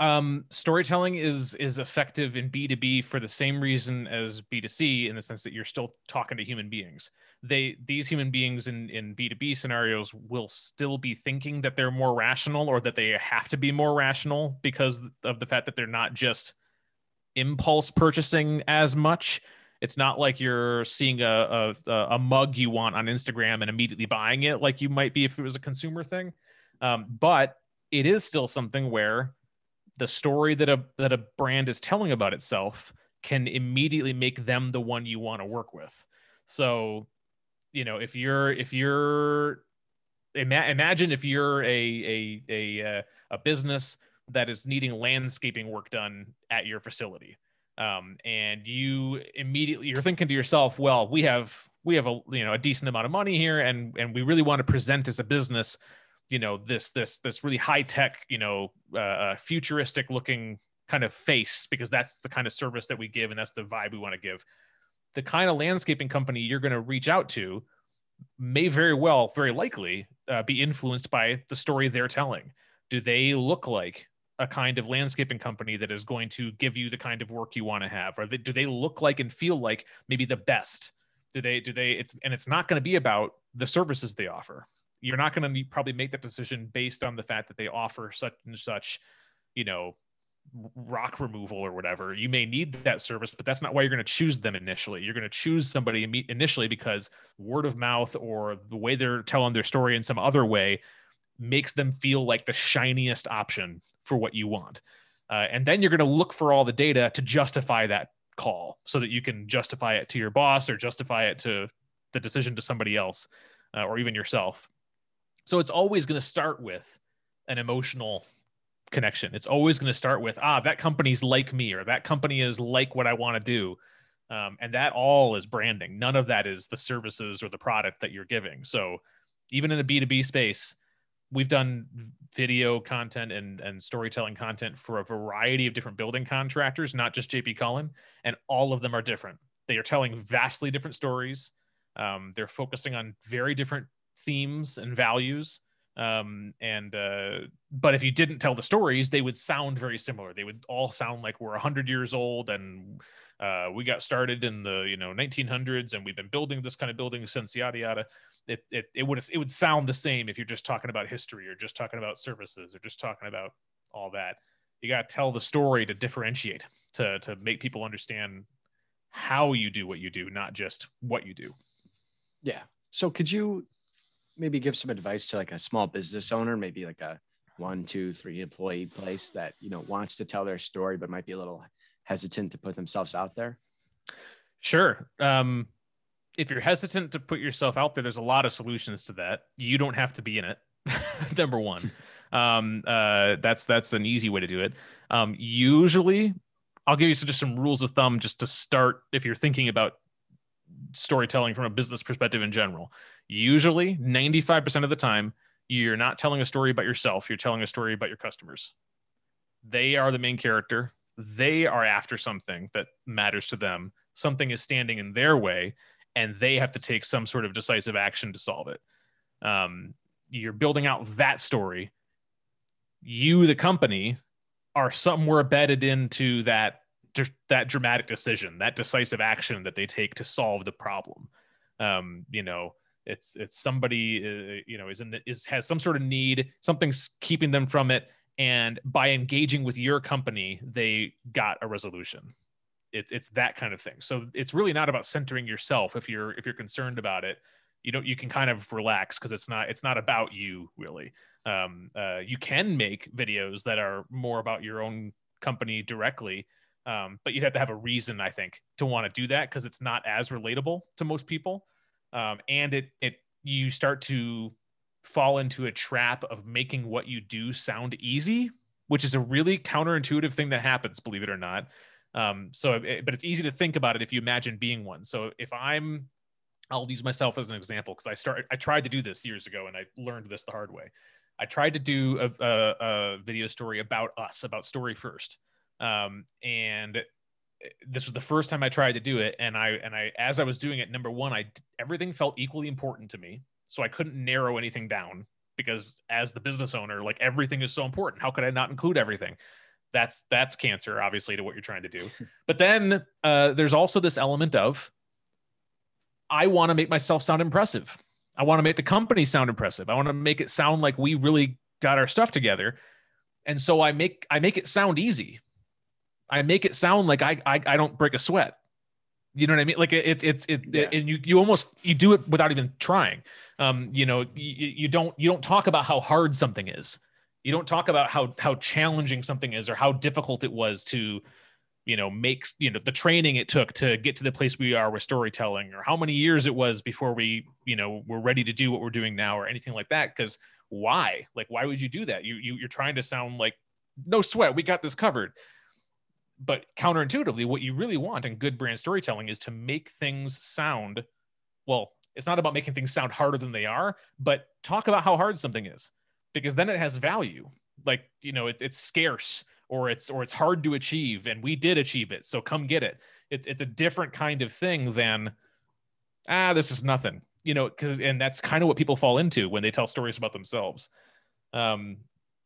Um, storytelling is is effective in b2b for the same reason as b2c in the sense that you're still talking to human beings. They these human beings in in b2b scenarios will still be thinking that they're more rational or that they have to be more rational because of the fact that they're not just impulse purchasing as much. It's not like you're seeing a, a, a mug you want on instagram and immediately buying it like you might be if it was a consumer thing. Um, but it is still something where the story that a that a brand is telling about itself can immediately make them the one you want to work with. So, you know, if you're if you're ima- imagine if you're a a a uh, a business that is needing landscaping work done at your facility. Um, and you immediately you're thinking to yourself, well, we have we have a you know a decent amount of money here, and and we really want to present as a business you know this this this really high tech you know uh, uh, futuristic looking kind of face because that's the kind of service that we give and that's the vibe we want to give. The kind of landscaping company you're going to reach out to may very well very likely uh, be influenced by the story they're telling. Do they look like a kind of landscaping company that is going to give you the kind of work you want to have? Or do they look like and feel like maybe the best? Do they do they it's and it's not going to be about the services they offer you're not going to probably make that decision based on the fact that they offer such and such you know rock removal or whatever. You may need that service but that's not why you're going to choose them initially. You're going to choose somebody initially because word of mouth or the way they're telling their story in some other way makes them feel like the shiniest option for what you want. Uh, and then you're going to look for all the data to justify that call so that you can justify it to your boss or justify it to the decision to somebody else uh, or even yourself so it's always going to start with an emotional connection. It's always going to start with, ah, that company's like me, or that company is like what I want to do. Um, and that all is branding. None of that is the services or the product that you're giving. So even in a B2B space, we've done video content and, and storytelling content for a variety of different building contractors, not just JP Cullen, and all of them are different. They are telling vastly different stories. Um, they're focusing on very different themes and values. Um, and uh, but if you didn't tell the stories they would sound very similar. They would all sound like we're 100 years old and uh, we got started in the you know 1900s and we've been building this kind of building since yada yada. It, it, it would it would sound the same if you're just talking about history or just talking about services or just talking about all that. You got to tell the story to differentiate to to make people understand how you do what you do not just what you do. Yeah. So could you maybe give some advice to like a small business owner, maybe like a one, two, three employee place that you know wants to tell their story but might be a little hesitant to put themselves out there? Sure. Um, if you're hesitant to put yourself out there, there's a lot of solutions to that. You don't have to be in it. Number one, um, uh, that's that's an easy way to do it. Um, usually, I'll give you some, just some rules of thumb just to start if you're thinking about storytelling from a business perspective in general. Usually, 95% of the time, you're not telling a story about yourself, you're telling a story about your customers. They are the main character. They are after something that matters to them. Something is standing in their way, and they have to take some sort of decisive action to solve it. Um, you're building out that story. You, the company, are somewhere embedded into that that dramatic decision, that decisive action that they take to solve the problem. Um, you know, it's it's somebody uh, you know is in the, is has some sort of need, something's keeping them from it, and by engaging with your company, they got a resolution. It's it's that kind of thing. So it's really not about centering yourself. If you're if you're concerned about it, you know you can kind of relax because it's not it's not about you really. Um, uh, you can make videos that are more about your own company directly um, but you'd have to have a reason, I think, to want to do that because it's not as relatable to most people. Um, and it it you start to fall into a trap of making what you do sound easy, which is a really counterintuitive thing that happens, believe it or not. Um, so, it, but it's easy to think about it if you imagine being one. So, if I'm, I'll use myself as an example because I started, I tried to do this years ago and I learned this the hard way. I tried to do a, a, a video story about us, about story first um, and this was the first time I tried to do it, and I and I as I was doing it, number one, I everything felt equally important to me, so I couldn't narrow anything down because as the business owner, like everything is so important. How could I not include everything? That's that's cancer, obviously, to what you're trying to do. but then uh, there's also this element of I want to make myself sound impressive. I want to make the company sound impressive. I want to make it sound like we really got our stuff together. And so I make I make it sound easy I make it sound like I I, I don't break a sweat. You know what I mean? Like it's it's it, yeah. and you you almost you do it without even trying. Um, you know, you, you don't you don't talk about how hard something is. You don't talk about how how challenging something is or how difficult it was to you know make you know the training it took to get to the place we are with storytelling or how many years it was before we you know were ready to do what we're doing now or anything like that because why like why would you do that you, you you're trying to sound like no sweat we got this covered but counterintuitively, what you really want in good brand storytelling is to make things sound well. It's not about making things sound harder than they are, but talk about how hard something is, because then it has value. Like you know, it, it's scarce or it's or it's hard to achieve, and we did achieve it, so come get it. It's it's a different kind of thing than ah, this is nothing, you know, because and that's kind of what people fall into when they tell stories about themselves. Um,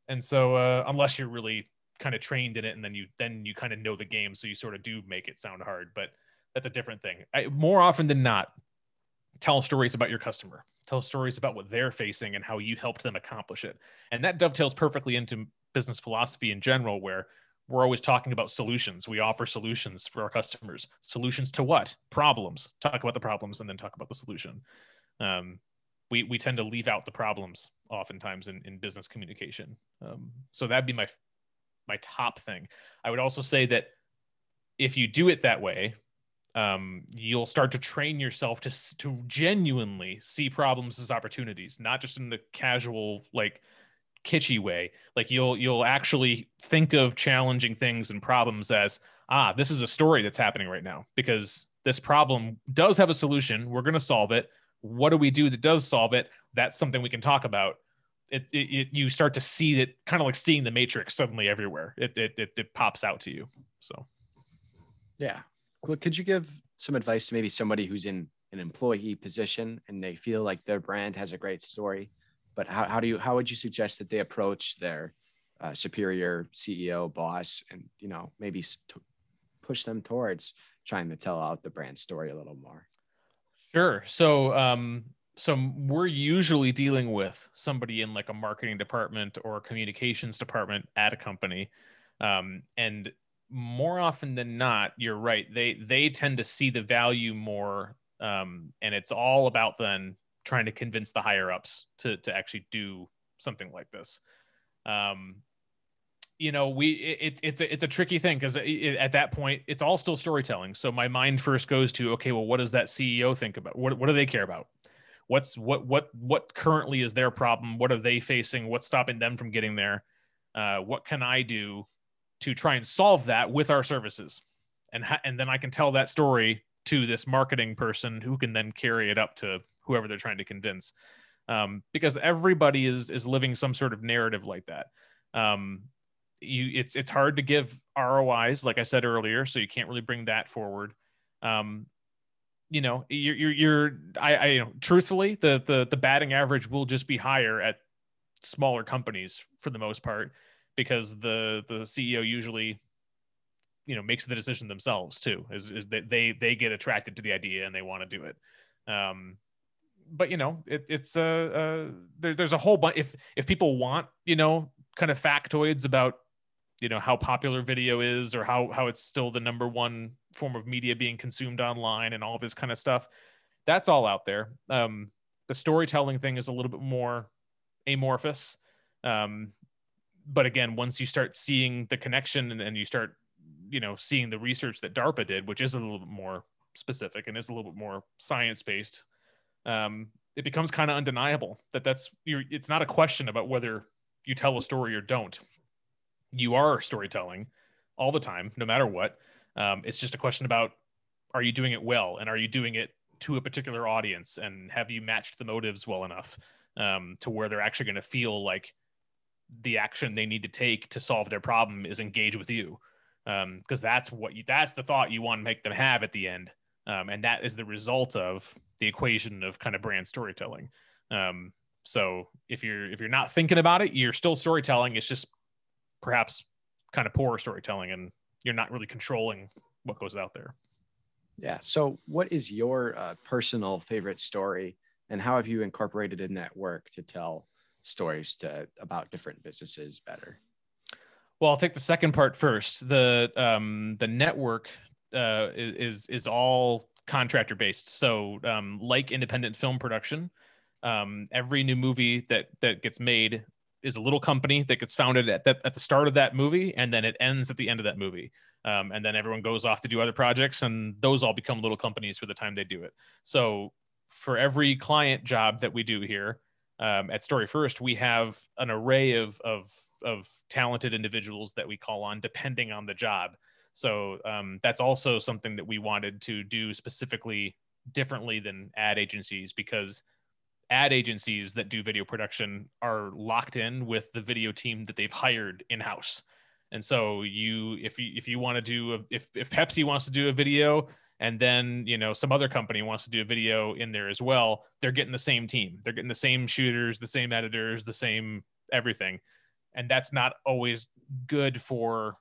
and so uh, unless you're really kind of trained in it and then you then you kind of know the game so you sort of do make it sound hard but that's a different thing. I, more often than not tell stories about your customer. Tell stories about what they're facing and how you helped them accomplish it. And that dovetails perfectly into business philosophy in general where we're always talking about solutions. We offer solutions for our customers. Solutions to what? Problems. Talk about the problems and then talk about the solution. Um, we, we tend to leave out the problems oftentimes in, in business communication. Um, so that'd be my my top thing i would also say that if you do it that way um, you'll start to train yourself to to genuinely see problems as opportunities, not just in the casual like kitschy way. Like you'll you'll actually think of challenging things and problems as ah, this is a story that's happening right now because this problem does have a solution. We're going to solve it. What do we do that does solve it? That's something we can talk about. It, it, it you start to see it kind of like seeing the matrix suddenly everywhere. It, it, it, it pops out to you. So, yeah, could you give some advice to maybe somebody who's in an employee position and they feel like their brand has a great story, but how, how do you how would you suggest that they approach their uh, superior CEO boss and you know maybe st- push them towards trying to tell out the brand story a little more? Sure. So um, so we're usually dealing with somebody in like a marketing department or communications department at a company um, and more often than not, you're right. They they tend to see the value more, um, and it's all about then trying to convince the higher ups to to actually do something like this. Um, you know, we it, it's a, it's a tricky thing because at that point it's all still storytelling. So my mind first goes to okay, well, what does that CEO think about? What what do they care about? What's what what what currently is their problem? What are they facing? What's stopping them from getting there? Uh, what can I do to try and solve that with our services and ha- and then i can tell that story to this marketing person who can then carry it up to whoever they're trying to convince um, because everybody is is living some sort of narrative like that um, you it's it's hard to give rois like i said earlier so you can't really bring that forward um, you know you're you're, you're I, I you know truthfully the the the batting average will just be higher at smaller companies for the most part because the the CEO usually you know makes the decision themselves too is, is that they they get attracted to the idea and they want to do it. Um but you know it, it's uh, uh, there, there's a whole bunch if if people want you know kind of factoids about you know how popular video is or how how it's still the number one form of media being consumed online and all this kind of stuff. That's all out there. Um the storytelling thing is a little bit more amorphous. Um but again, once you start seeing the connection and, and you start, you know, seeing the research that DARPA did, which is a little bit more specific and is a little bit more science based, um, it becomes kind of undeniable that that's you're, it's not a question about whether you tell a story or don't. You are storytelling all the time, no matter what. Um, it's just a question about are you doing it well? And are you doing it to a particular audience? And have you matched the motives well enough um, to where they're actually going to feel like the action they need to take to solve their problem is engage with you? Because um, that's what you that's the thought you want to make them have at the end. Um, and that is the result of the equation of kind of brand storytelling. Um, so if you're if you're not thinking about it you're still storytelling. It's just perhaps kind of poor storytelling and you're not really controlling what goes out there yeah so what is your uh, personal favorite story and how have you incorporated in that work to tell stories to about different businesses better? Well, I'll take the second part first. The um, the network uh, is is all contractor based. So, um, like independent film production, um, every new movie that that gets made is a little company that gets founded at the, at the start of that movie, and then it ends at the end of that movie. Um, and then everyone goes off to do other projects, and those all become little companies for the time they do it. So, for every client job that we do here, um, at Story First, we have an array of, of, of talented individuals that we call on depending on the job. So um, that's also something that we wanted to do specifically differently than ad agencies because ad agencies that do video production are locked in with the video team that they've hired in house. And so you, if you if you want to do a, if if Pepsi wants to do a video, and then you know some other company wants to do a video in there as well they're getting the same team. They're getting the same shooters the same editors the same everything. And that's not always good for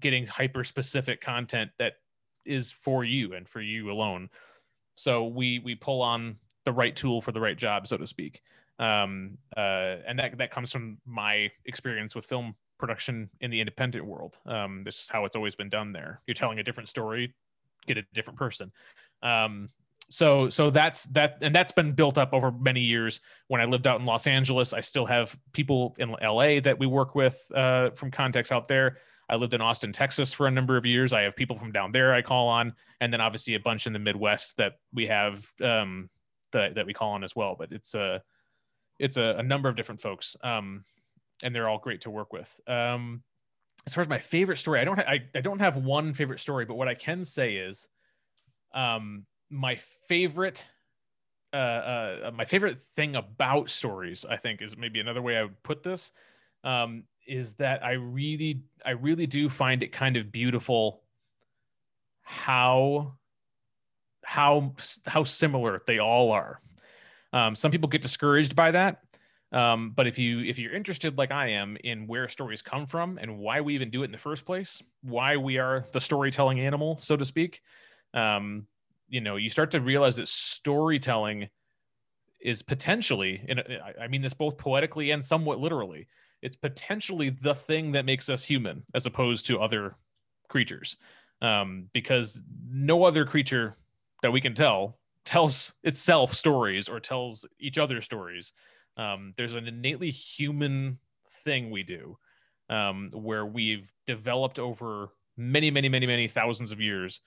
getting hyper specific content that is for you and for you alone. So we we pull on the right tool for the right job, so to speak. Um, uh, and that that comes from my experience with film production in the independent world. Um, this is how it's always been done. There, you're telling a different story, get a different person. Um, so so that's that and that's been built up over many years when i lived out in los angeles i still have people in la that we work with uh, from contacts out there i lived in austin texas for a number of years i have people from down there i call on and then obviously a bunch in the midwest that we have um, that, that we call on as well but it's a it's a, a number of different folks um, and they're all great to work with. Um, as far as my favorite story i don't ha- I, I don't have one favorite story but what i can say is um, my favorite uh, uh, my favorite thing about stories, I think, is maybe another way I would put this, um, is that I really, I really do find it kind of beautiful how, how, how similar they all are. Um, some people get discouraged by that, um, but if you if you're interested, like I am, in where stories come from and why we even do it in the first place, why we are the storytelling animal, so to speak, um, you know you start to realize that storytelling is potentially and i mean this both poetically and somewhat literally it's potentially the thing that makes us human as opposed to other creatures um, because no other creature that we can tell tells itself stories or tells each other stories. Um, there's an innately human thing we do um, where we've developed over many many many many thousands of years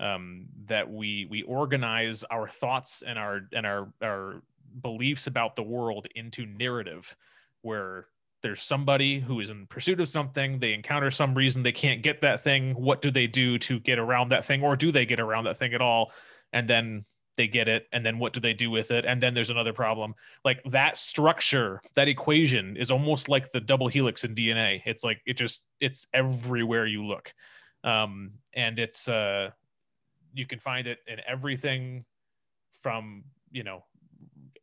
um, that we we organize our thoughts and our and our our beliefs about the world into narrative where there's somebody who is in pursuit of something they encounter some reason they can't get that thing what do they do to get around that thing or do they get around that thing at all and then they get it and then what do they do with it? And then there's another problem. Like that structure that equation is almost like the double helix in dna it's like it just it's everywhere you look. Um and it's uh you can find it in everything from you know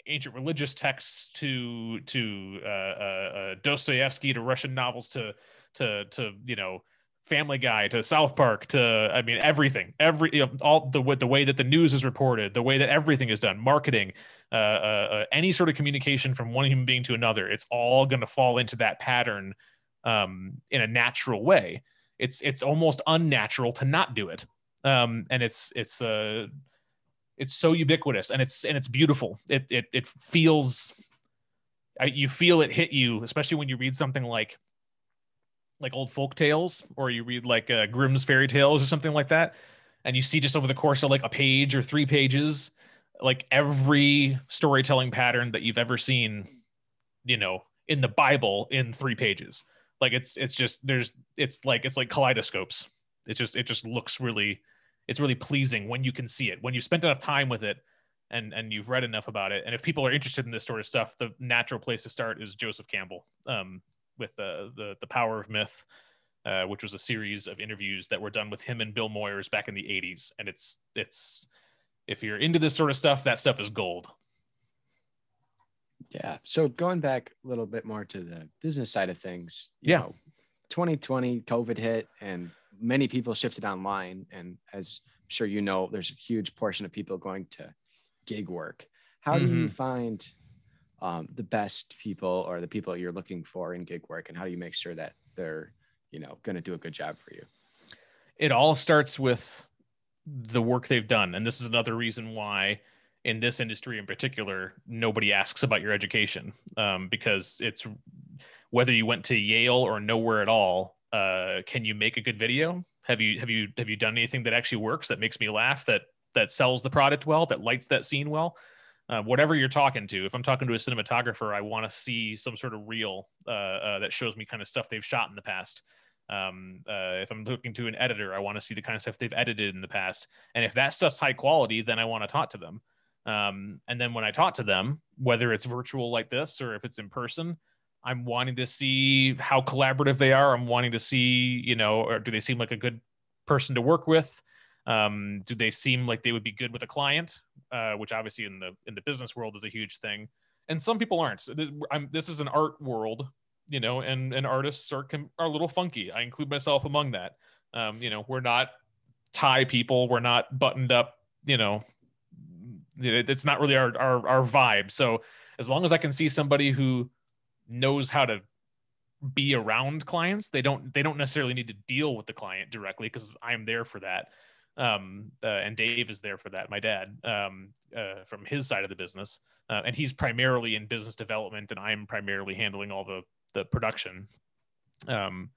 ancient religious texts to to uh, uh, uh, Dostoevsky to Russian novels to to to you know Family Guy to South Park to I mean everything. Every you know, all the the way that the news is reported the way that everything is done marketing uh, uh, uh any sort of communication from one human being to another it's all going to fall into that pattern um, in a natural way. It's it's almost unnatural to not do it. Um, and it's it's uh, it's so ubiquitous and it's and it's beautiful. It it it feels you feel it hit you, especially when you read something like like old folk tales or you read like uh, Grimm's fairy tales or something like that, and you see just over the course of like a page or three pages, like every storytelling pattern that you've ever seen, you know, in the Bible in three pages. Like it's it's just there's it's like it's like kaleidoscopes. It just it just looks really it's really pleasing when you can see it when you've spent enough time with it and and you've read enough about it and if people are interested in this sort of stuff the natural place to start is joseph campbell um, with uh, the the power of myth uh, which was a series of interviews that were done with him and bill moyers back in the 80s and it's it's if you're into this sort of stuff that stuff is gold. Yeah. So going back a little bit more to the business side of things yeah. know, 2020 covid hit and many people shifted online. And as I'm sure you know there's a huge portion of people going to gig work. How mm-hmm. do you mm-hmm. find um, the best people or the people you're looking for in gig work and how do you make sure that they're you know going to do a good job for you it all starts with the work they've done and this is another reason why in this industry in particular nobody asks about your education um, because it's whether you went to yale or nowhere at all uh, can you make a good video? Have you have you have you done anything that actually works that makes me laugh that that sells the product well that lights that scene well? Uh, whatever you're talking to. If I'm talking to a cinematographer, I want to see some sort of reel uh, uh, that shows me kind of stuff they've shot in the past. Um, uh, if I'm looking to an editor, I want to see the kind of stuff they've edited in the past. And if that stuff's high quality, then I want to talk to them. Um, and then when I talk to them, whether it's virtual like this or if it's in person, I'm wanting to see how collaborative they are. I'm wanting to see, you know, or do they seem like a good person to work with? Um, do they seem like they would be good with a client? Uh, which obviously in the in the business world is a huge thing, and some people aren't. I'm, this is an art world, you know, and and artists are are a little funky. I include myself among that. Um, you know, we're not tie people. We're not buttoned up, you know, it's not really our, our our vibe. So as long as I can see somebody who knows how to be around clients, they don't they don't necessarily need to deal with the client directly because I'm there for that. Um, uh, and Dave is there for that. My dad, um, uh, from his side of the business, uh, and he's primarily in business development, and I'm primarily handling all the the production. Um,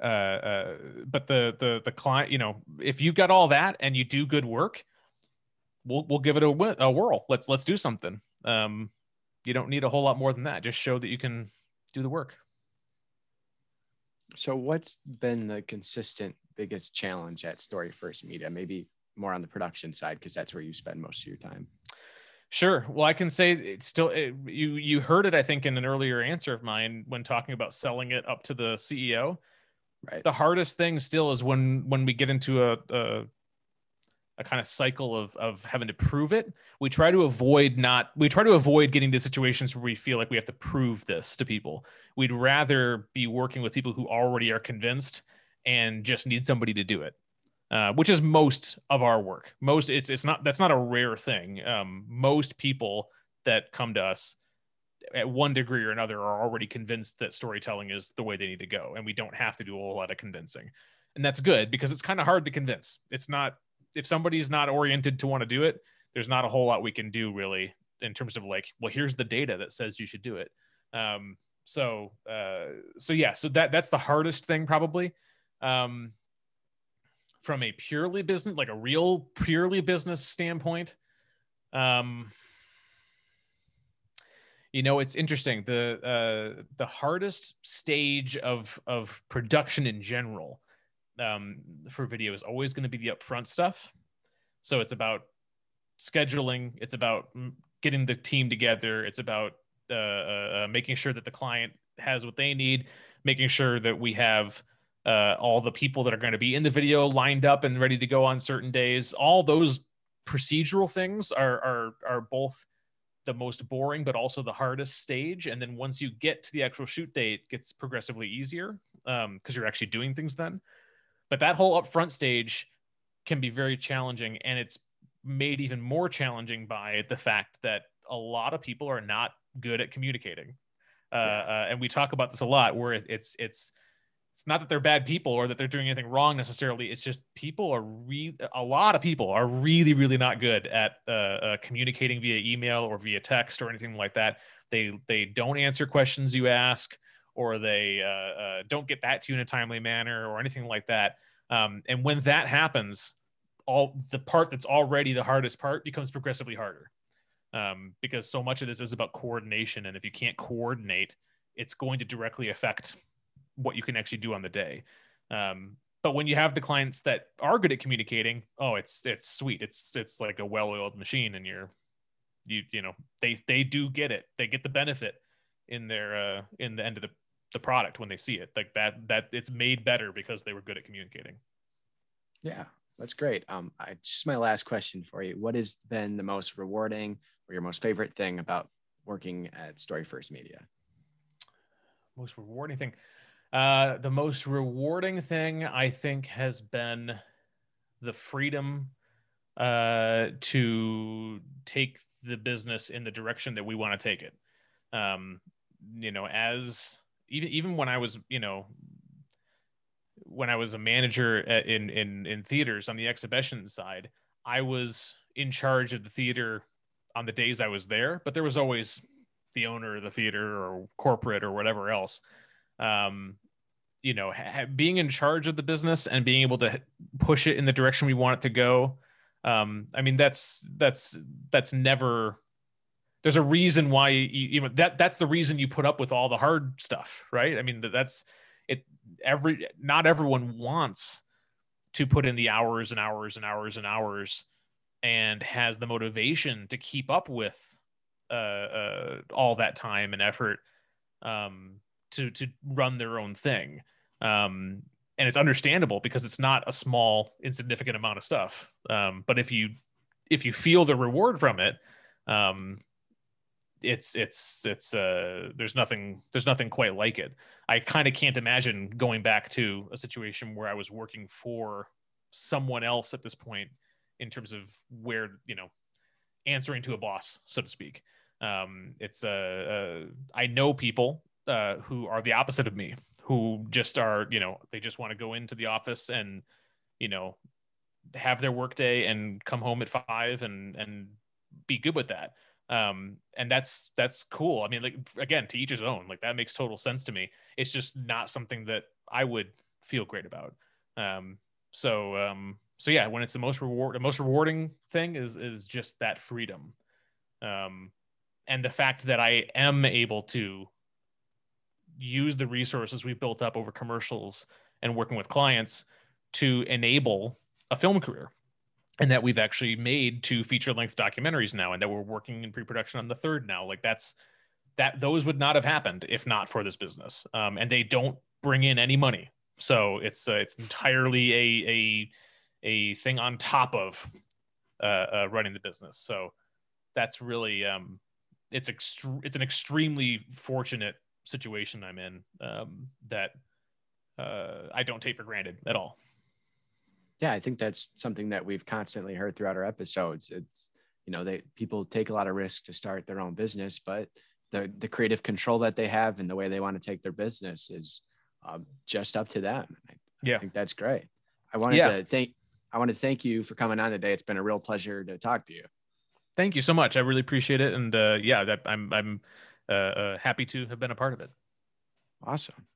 uh, uh, but the the the client, you know, if you've got all that and you do good work, we'll we'll give it a, a whirl. Let's let's do something. Um, you don't need a whole lot more than that. Just show that you can do the work. So, what's been the consistent biggest challenge at Story First Media? Maybe more on the production side because that's where you spend most of your time. Sure. Well, I can say it's still it, you. You heard it, I think, in an earlier answer of mine when talking about selling it up to the CEO. Right. The hardest thing still is when when we get into a, a a kind of cycle of of having to prove it. We try to avoid not we try to avoid getting to situations where we feel like we have to prove this to people. We'd rather be working with people who already are convinced and just need somebody to do it. Uh, which is most of our work. Most it's it's not that's not a rare thing. Um, most people that come to us at one degree or another are already convinced that storytelling is the way they need to go, and we don't have to do a whole lot of convincing, and that's good because it's kind of hard to convince. It's not if somebody's not oriented to want to do it, there's not a whole lot we can do really in terms of like, well, here's the data that says you should do it. Um, so, uh, so yeah, so that that's the hardest thing probably. Um, from a purely business, like a real purely business standpoint, um, you know, it's interesting. The uh, the hardest stage of of production in general um, for video is always going to be the upfront stuff. So it's about scheduling. It's about getting the team together. It's about uh, uh, uh, making sure that the client has what they need, making sure that we have uh, all the people that are going to be in the video lined up and ready to go on certain days. All those procedural things are are are both the most boring but also the hardest stage and then once you get to the actual shoot date it gets progressively easier because um, you're actually doing things then but that whole upfront stage can be very challenging, and it's made even more challenging by the fact that a lot of people are not good at communicating. Uh, uh, and we talk about this a lot, where it's it's it's not that they're bad people or that they're doing anything wrong necessarily. It's just people are re- a lot of people are really really not good at uh, uh, communicating via email or via text or anything like that. They they don't answer questions you ask or they uh, uh, don't get back to you in a timely manner or anything like that. Um, and when that happens, all the part that's already the hardest part becomes progressively harder um, because so much of this is about coordination. And if you can't coordinate, it's going to directly affect what you can actually do on the day. Um, but when you have the clients that are good at communicating, oh, it's it's sweet. It's it's like a well-oiled machine, and you're you you know they they do get it. They get the benefit in their uh, in the end of the the product when they see it like that that it's made better because they were good at communicating yeah that's great um i just my last question for you what has been the most rewarding or your most favorite thing about working at story first media most rewarding thing uh the most rewarding thing i think has been the freedom uh to take the business in the direction that we want to take it um you know as even even when I was you know when I was a manager at, in in in theaters on the exhibition side, I was in charge of the theater on the days I was there, but there was always the owner of the theater or corporate or whatever else. Um, you know, ha- being in charge of the business and being able to push it in the direction we want it to go. Um, I mean, that's that's that's never there's a reason why you, you know that that's the reason you put up with all the hard stuff right i mean that's it every not everyone wants to put in the hours and hours and hours and hours and has the motivation to keep up with uh, uh, all that time and effort um, to to run their own thing. Um, and it's understandable because it's not a small insignificant amount of stuff. Um, but if you if you feel the reward from it um, it's it's it's uh there's nothing there's nothing quite like it. I kind of can't imagine going back to a situation where i was working for someone else at this point in terms of where you know answering to a boss, so to speak. Um, it's a, I know people uh, who are the opposite of me, who just are, you know, they just want to go into the office and, you know, have their workday and come home at five and and be good with that. Um, and that's that's cool. I mean, like again, to each his own. Like that makes total sense to me. It's just not something that I would feel great about. Um, so um, so yeah, when it's the most reward, the most rewarding thing is is just that freedom, um, and the fact that I am able to use the resources we've built up over commercials and working with clients to enable a film career. And that we've actually made two feature length documentaries now and that we're working in pre-production on the third now. Like that's that those would not have happened if not for this business. Um, and they don't bring in any money. So it's uh, it's entirely a a a thing on top of uh, uh, running the business. So that's really um, it's ext- it's an extremely fortunate situation i'm in um, that uh, i don't take for granted at all yeah, I think that's something that we've constantly heard throughout our episodes. It's you know, they people take a lot of risk to start their own business, but the the creative control that they have and the way they want to take their business is um, just up to them. I, yeah, I think that's great. I wanted yeah. to thank I want to thank you for coming on today. It's been a real pleasure to talk to you. Thank you so much. I really appreciate it, and uh, yeah, that I'm I'm Uh, uh, happy to have been a part of it. Awesome.